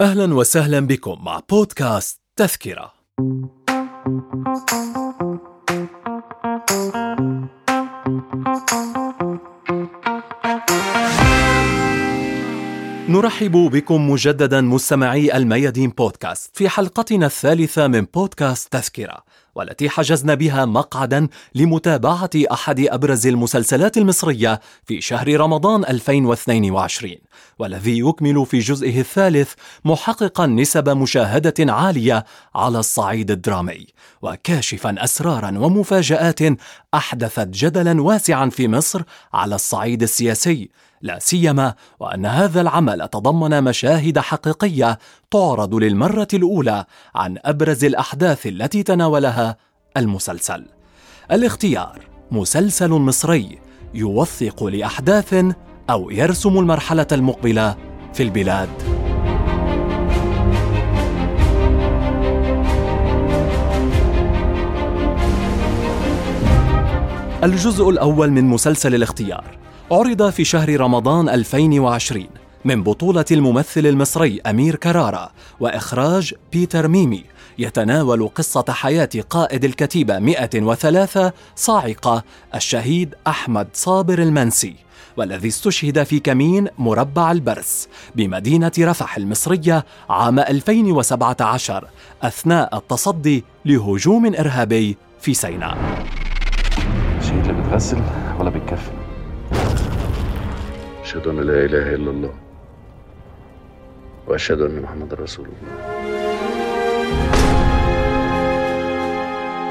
أهلا وسهلا بكم مع بودكاست تذكرة. نرحب بكم مجددا مستمعي الميادين بودكاست في حلقتنا الثالثة من بودكاست تذكرة. والتي حجزنا بها مقعدا لمتابعة أحد أبرز المسلسلات المصرية في شهر رمضان 2022 والذي يكمل في جزئه الثالث محققا نسب مشاهدة عالية على الصعيد الدرامي وكاشفا أسرارا ومفاجآت أحدثت جدلا واسعا في مصر على الصعيد السياسي لا سيما وأن هذا العمل تضمن مشاهد حقيقية تعرض للمرة الأولى عن أبرز الأحداث التي تناولها المسلسل. الاختيار مسلسل مصري يوثق لأحداث أو يرسم المرحلة المقبلة في البلاد. الجزء الأول من مسلسل الاختيار عرض في شهر رمضان 2020 من بطولة الممثل المصري أمير كرارة وإخراج بيتر ميمي يتناول قصة حياة قائد الكتيبة 103 صاعقة الشهيد أحمد صابر المنسي والذي استشهد في كمين مربع البرس بمدينة رفح المصرية عام 2017 أثناء التصدي لهجوم إرهابي في سيناء. الشهيد اللي بتغسل ولا بتكفن. أشهد أن لا إله إلا الله. وأشهد أن محمد رسول الله.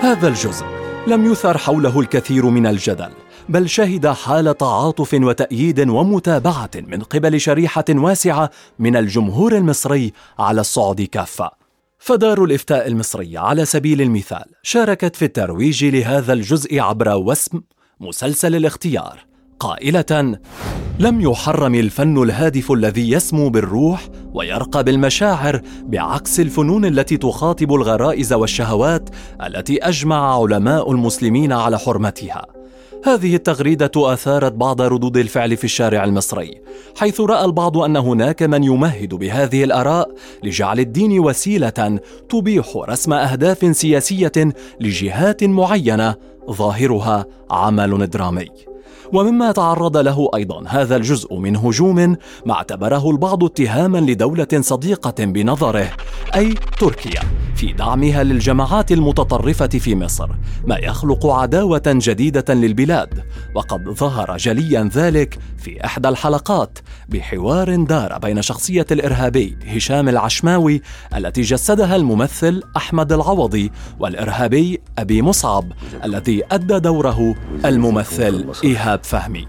هذا الجزء لم يثر حوله الكثير من الجدل بل شهد حالة تعاطف وتأييد ومتابعة من قبل شريحة واسعة من الجمهور المصري على الصعد كافة. فدار الإفتاء المصرية على سبيل المثال شاركت في الترويج لهذا الجزء عبر وسم مسلسل الاختيار. قائلة لم يحرم الفن الهادف الذي يسمو بالروح ويرقى بالمشاعر بعكس الفنون التي تخاطب الغرائز والشهوات التي أجمع علماء المسلمين على حرمتها هذه التغريدة أثارت بعض ردود الفعل في الشارع المصري، حيث رأى البعض أن هناك من يمهد بهذه الآراء لجعل الدين وسيلة تبيح رسم أهداف سياسية لجهات معينة ظاهرها عمل درامي. ومما تعرض له أيضا هذا الجزء من هجوم ما اعتبره البعض اتهاما لدولة صديقة بنظره أي تركيا في دعمها للجماعات المتطرفة في مصر ما يخلق عداوة جديدة للبلاد وقد ظهر جليا ذلك في إحدى الحلقات بحوار دار بين شخصية الإرهابي هشام العشماوي التي جسدها الممثل أحمد العوضي والإرهابي أبي مصعب الذي أدى دوره الممثل إيهاب فهمي.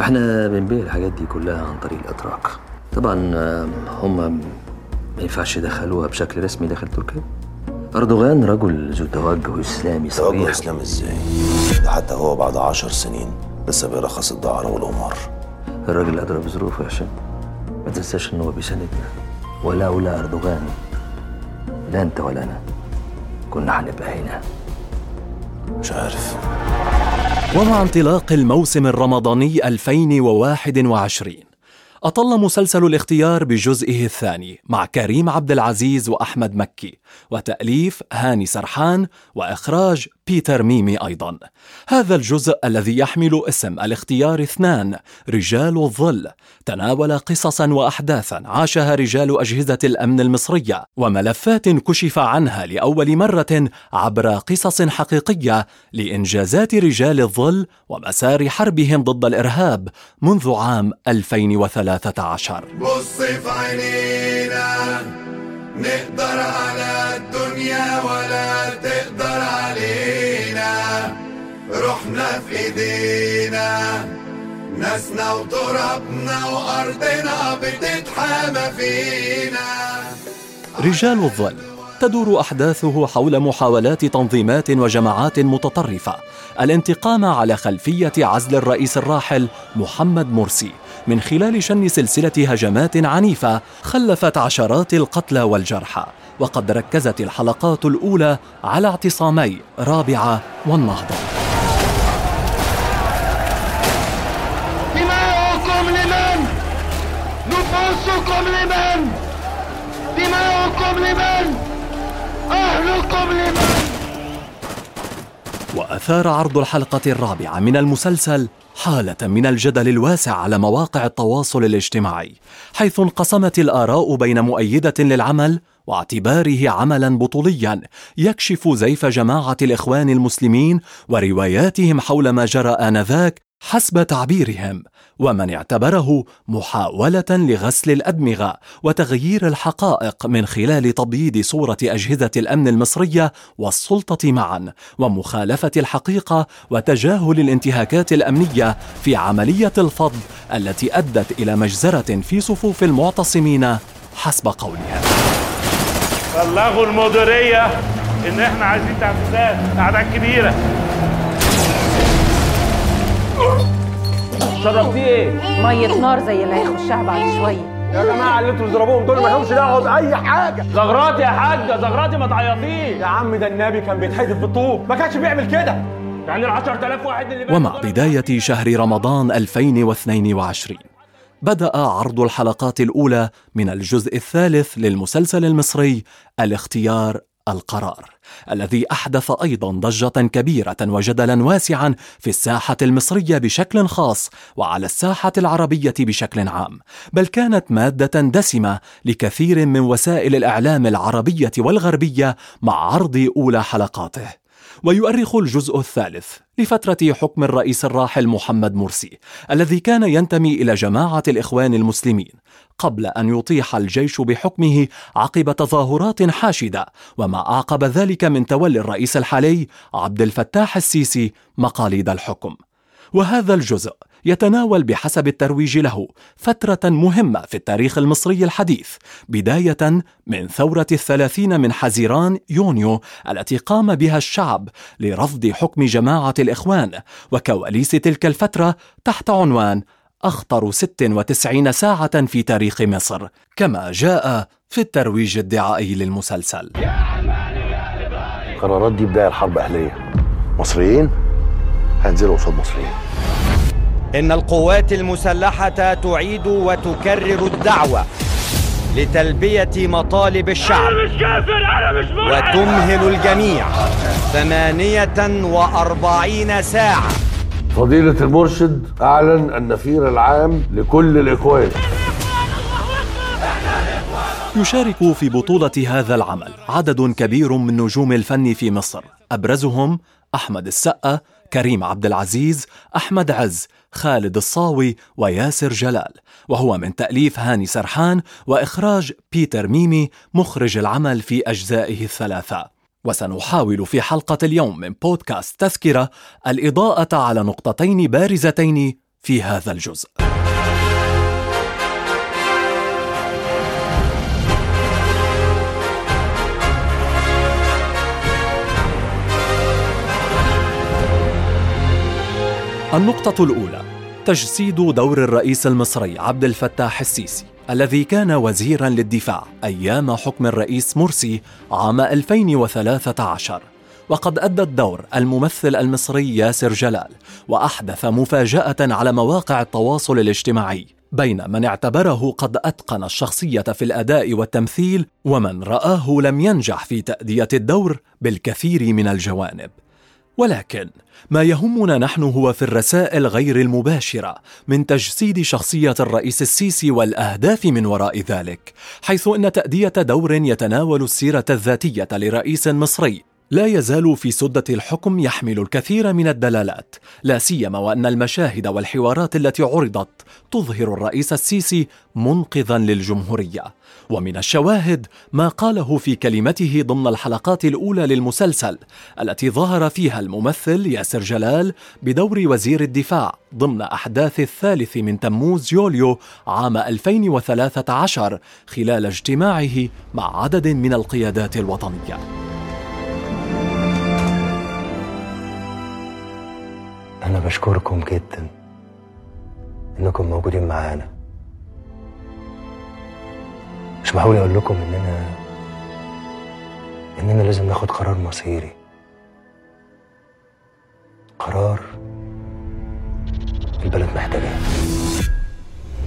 إحنا بنبيع الحاجات دي كلها عن طريق الاتراك. طبعا هم ما ينفعش يدخلوها بشكل رسمي داخل تركيا. أردوغان رجل ذو توجه إسلامي توجه صريح اسلام إزاي؟ ده حتى هو بعد عشر سنين لسه بيرخص الدعارة والقمار الراجل أدرى بظروفه يا هشام. ما تنساش إن هو بيساندنا. ولولا أردوغان. لا أنت ولا أنا. كنا هنبقى هنا. مش عارف. ومع انطلاق الموسم الرمضاني 2021 أطل مسلسل الاختيار بجزئه الثاني مع كريم عبد العزيز وأحمد مكي وتأليف هاني سرحان وإخراج بيتر ميمي أيضا. هذا الجزء الذي يحمل اسم الاختيار اثنان رجال الظل. تناول قصصا وأحداثا عاشها رجال أجهزة الأمن المصرية وملفات كشف عنها لأول مرة عبر قصص حقيقية لإنجازات رجال الظل ومسار حربهم ضد الإرهاب منذ عام 2013 بص في عينينا نقدر على الدنيا ولا تقدر روحنا في ايدينا ناسنا وترابنا وأرضنا بتتحامى فينا. رجال الظل تدور أحداثه حول محاولات تنظيمات وجماعات متطرفة. الانتقام على خلفية عزل الرئيس الراحل محمد مرسي من خلال شن سلسلة هجمات عنيفة خلفت عشرات القتلى والجرحى. وقد ركزت الحلقات الأولى على اعتصامي رابعة والنهضة. لمن؟ وأثار عرض الحلقة الرابعة من المسلسل حالة من الجدل الواسع على مواقع التواصل الاجتماعي، حيث انقسمت الآراء بين مؤيدة للعمل واعتباره عملا بطوليا يكشف زيف جماعة الإخوان المسلمين ورواياتهم حول ما جرى آنذاك حسب تعبيرهم ومن اعتبره محاولة لغسل الأدمغة وتغيير الحقائق من خلال تبييض صورة أجهزة الأمن المصرية والسلطة معا ومخالفة الحقيقة وتجاهل الانتهاكات الأمنية في عملية الفض التي أدت إلى مجزرة في صفوف المعتصمين حسب قولهم. بلغوا المديرية إن إحنا عايزين تحفيزات اعداد كبيرة. شربتيه؟ إيه؟ مية نار زي اللي هيخشها بعد شوية. يا جماعة اللي أنتوا بتضربوهم دول ما لهمش دعوة بأي حاجة. زغراتي يا حاجة زغراتي ما تعيطيش. يا عم ده النبي كان بيتحدف بالطوب. ما كانش بيعمل كده. يعني ال 10000 واحد اللي ومع بداية شهر رمضان 2022 بدأ عرض الحلقات الأولى من الجزء الثالث للمسلسل المصري الاختيار القرار الذي أحدث أيضا ضجة كبيرة وجدلا واسعا في الساحة المصرية بشكل خاص وعلى الساحة العربية بشكل عام بل كانت مادة دسمة لكثير من وسائل الإعلام العربية والغربية مع عرض أولى حلقاته. ويؤرخ الجزء الثالث لفترة حكم الرئيس الراحل محمد مرسي الذي كان ينتمي إلى جماعة الإخوان المسلمين قبل أن يطيح الجيش بحكمه عقب تظاهرات حاشدة وما أعقب ذلك من تولي الرئيس الحالي عبد الفتاح السيسي مقاليد الحكم. وهذا الجزء يتناول بحسب الترويج له فترة مهمة في التاريخ المصري الحديث بداية من ثورة الثلاثين من حزيران يونيو التي قام بها الشعب لرفض حكم جماعة الإخوان وكواليس تلك الفترة تحت عنوان أخطر 96 ساعة في تاريخ مصر كما جاء في الترويج الدعائي للمسلسل. القرارات دي بداية الحرب أهلية مصريين؟ هينزلوا قصاد مصريين. إن القوات المسلحة تعيد وتكرر الدعوة لتلبية مطالب الشعب. أنا مش كافر أنا مش وتمهل الجميع ثمانية وأربعين ساعة. فضيلة المرشد أعلن النفير العام لكل الإخوان. يشارك في بطولة هذا العمل عدد كبير من نجوم الفن في مصر. أبرزهم أحمد السقا كريم عبد العزيز أحمد عز خالد الصاوي وياسر جلال. وهو من تأليف هاني سرحان وإخراج بيتر ميمي مخرج العمل في أجزائه الثلاثة. وسنحاول في حلقة اليوم من بودكاست تذكرة الإضاءة على نقطتين بارزتين في هذا الجزء. النقطة الأولى. تجسيد دور الرئيس المصري عبد الفتاح السيسي الذي كان وزيرا للدفاع أيام حكم الرئيس مرسي عام 2013 وقد أدى الدور الممثل المصري ياسر جلال وأحدث مفاجأة على مواقع التواصل الاجتماعي بين من اعتبره قد أتقن الشخصية في الأداء والتمثيل ومن رآه لم ينجح في تأدية الدور بالكثير من الجوانب. ولكن ما يهمنا نحن هو في الرسائل غير المباشرة من تجسيد شخصية الرئيس السيسي والأهداف من وراء ذلك حيث إن تأدية دور يتناول السيرة الذاتية لرئيس مصري لا يزال في سدة الحكم يحمل الكثير من الدلالات، لا سيما وأن المشاهد والحوارات التي عرضت تظهر الرئيس السيسي منقذا للجمهورية. ومن الشواهد ما قاله في كلمته ضمن الحلقات الأولى للمسلسل، التي ظهر فيها الممثل ياسر جلال بدور وزير الدفاع ضمن أحداث الثالث من تموز يوليو عام 2013 خلال اجتماعه مع عدد من القيادات الوطنية. أنا بشكركم جدا إنكم موجودين معانا مش بحاول أقول لكم إننا إننا لازم ناخد قرار مصيري. قرار البلد محتاجاه.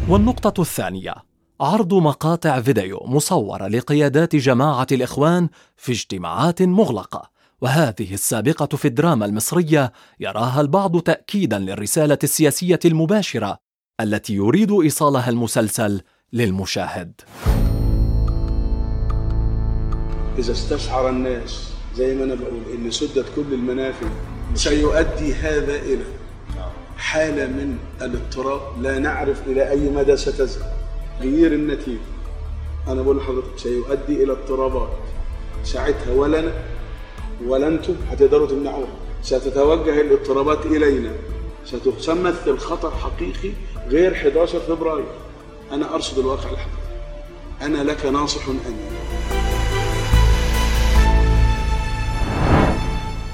والنقطة الثانية عرض مقاطع فيديو مصورة لقيادات جماعة الإخوان في اجتماعات مغلقة. وهذه السابقة في الدراما المصرية يراها البعض تأكيدا للرسالة السياسية المباشرة التي يريد إيصالها المسلسل للمشاهد. إذا استشعر الناس زي ما أنا بقول إن سدت كل المنافذ سيؤدي هذا إلى حالة من الاضطراب. لا نعرف إلى أي مدى ستذهب غير النتيجة. أنا بقول لحضرتك سيؤدي إلى اضطرابات. ساعتها ولا أنا ولا أنتم هتقدروا تمنعوها. ستتوجه الاضطرابات إلينا. ستمثل خطر حقيقي غير 11 فبراير. أنا أرصد الواقع الحقيقي أنا لك ناصح أمين.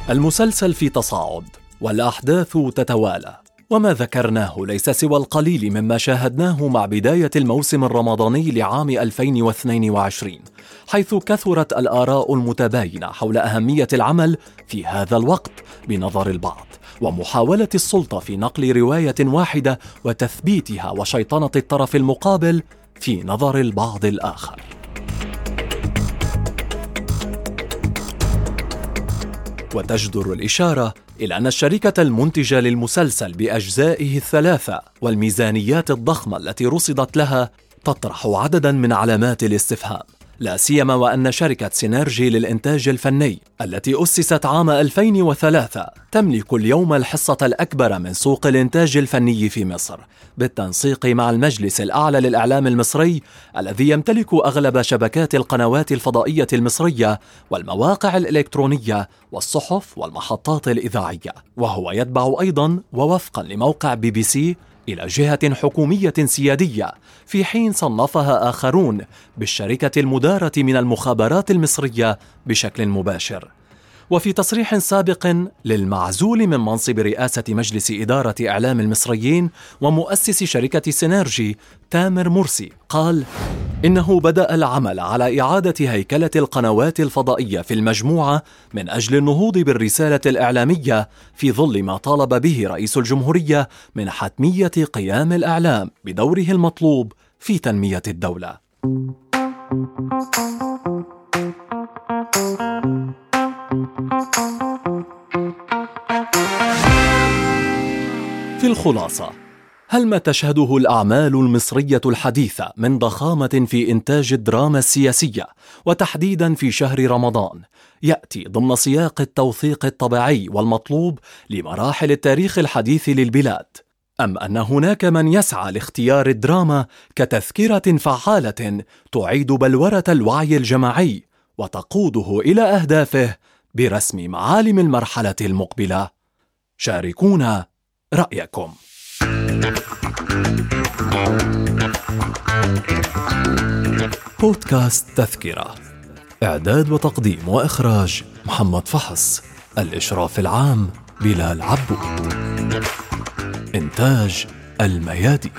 المسلسل في تصاعد والأحداث تتوالى وما ذكرناه ليس سوى القليل مما شاهدناه مع بداية الموسم الرمضاني لعام 2022 حيث كثرت الآراء المتباينة حول أهمية العمل في هذا الوقت بنظر البعض ومحاولة السلطة في نقل رواية واحدة وتثبيتها وشيطنة الطرف المقابل في نظر البعض الآخر. وتجدر الإشارة إلى أن الشركة المنتجة للمسلسل بأجزائه الثلاثة والميزانيات الضخمة التي رصدت لها تطرح عددا من علامات الاستفهام. لا سيما وأن شركة سينرجي للإنتاج الفني التي أسست عام 2003 تملك اليوم الحصة الأكبر من سوق الإنتاج الفني في مصر بالتنسيق مع المجلس الأعلى للإعلام المصري الذي يمتلك أغلب شبكات القنوات الفضائية المصرية والمواقع الإلكترونية والصحف والمحطات الإذاعية وهو يتبع أيضا ووفقا لموقع بي بي سي إلى جهة حكومية سيادية في حين صنفها آخرون بالشركة المدارة من المخابرات المصرية بشكل مباشر. وفي تصريح سابق للمعزول من منصب رئاسة مجلس إدارة إعلام المصريين ومؤسس شركة سينرجي تامر مرسي قال: إنه بدأ العمل على إعادة هيكلة القنوات الفضائية في المجموعة من أجل النهوض بالرسالة الإعلامية في ظل ما طالب به رئيس الجمهورية من حتمية قيام الإعلام بدوره المطلوب في تنمية الدولة. في الخلاصة هل ما تشهده الأعمال المصرية الحديثة من ضخامة في إنتاج الدراما السياسية وتحديدا في شهر رمضان يأتي ضمن سياق التوثيق الطبيعي والمطلوب لمراحل التاريخ الحديث للبلاد؟ أم أن هناك من يسعى لاختيار الدراما كتذكرة فعالة تعيد بلورة الوعي الجماعي وتقوده إلى أهدافه برسم معالم المرحلة المقبلة. شاركونا رأيكم. بودكاست تذكرة. إعداد وتقديم وإخراج محمد فحص. الإشراف العام بلال عبود إنتاج الميادين.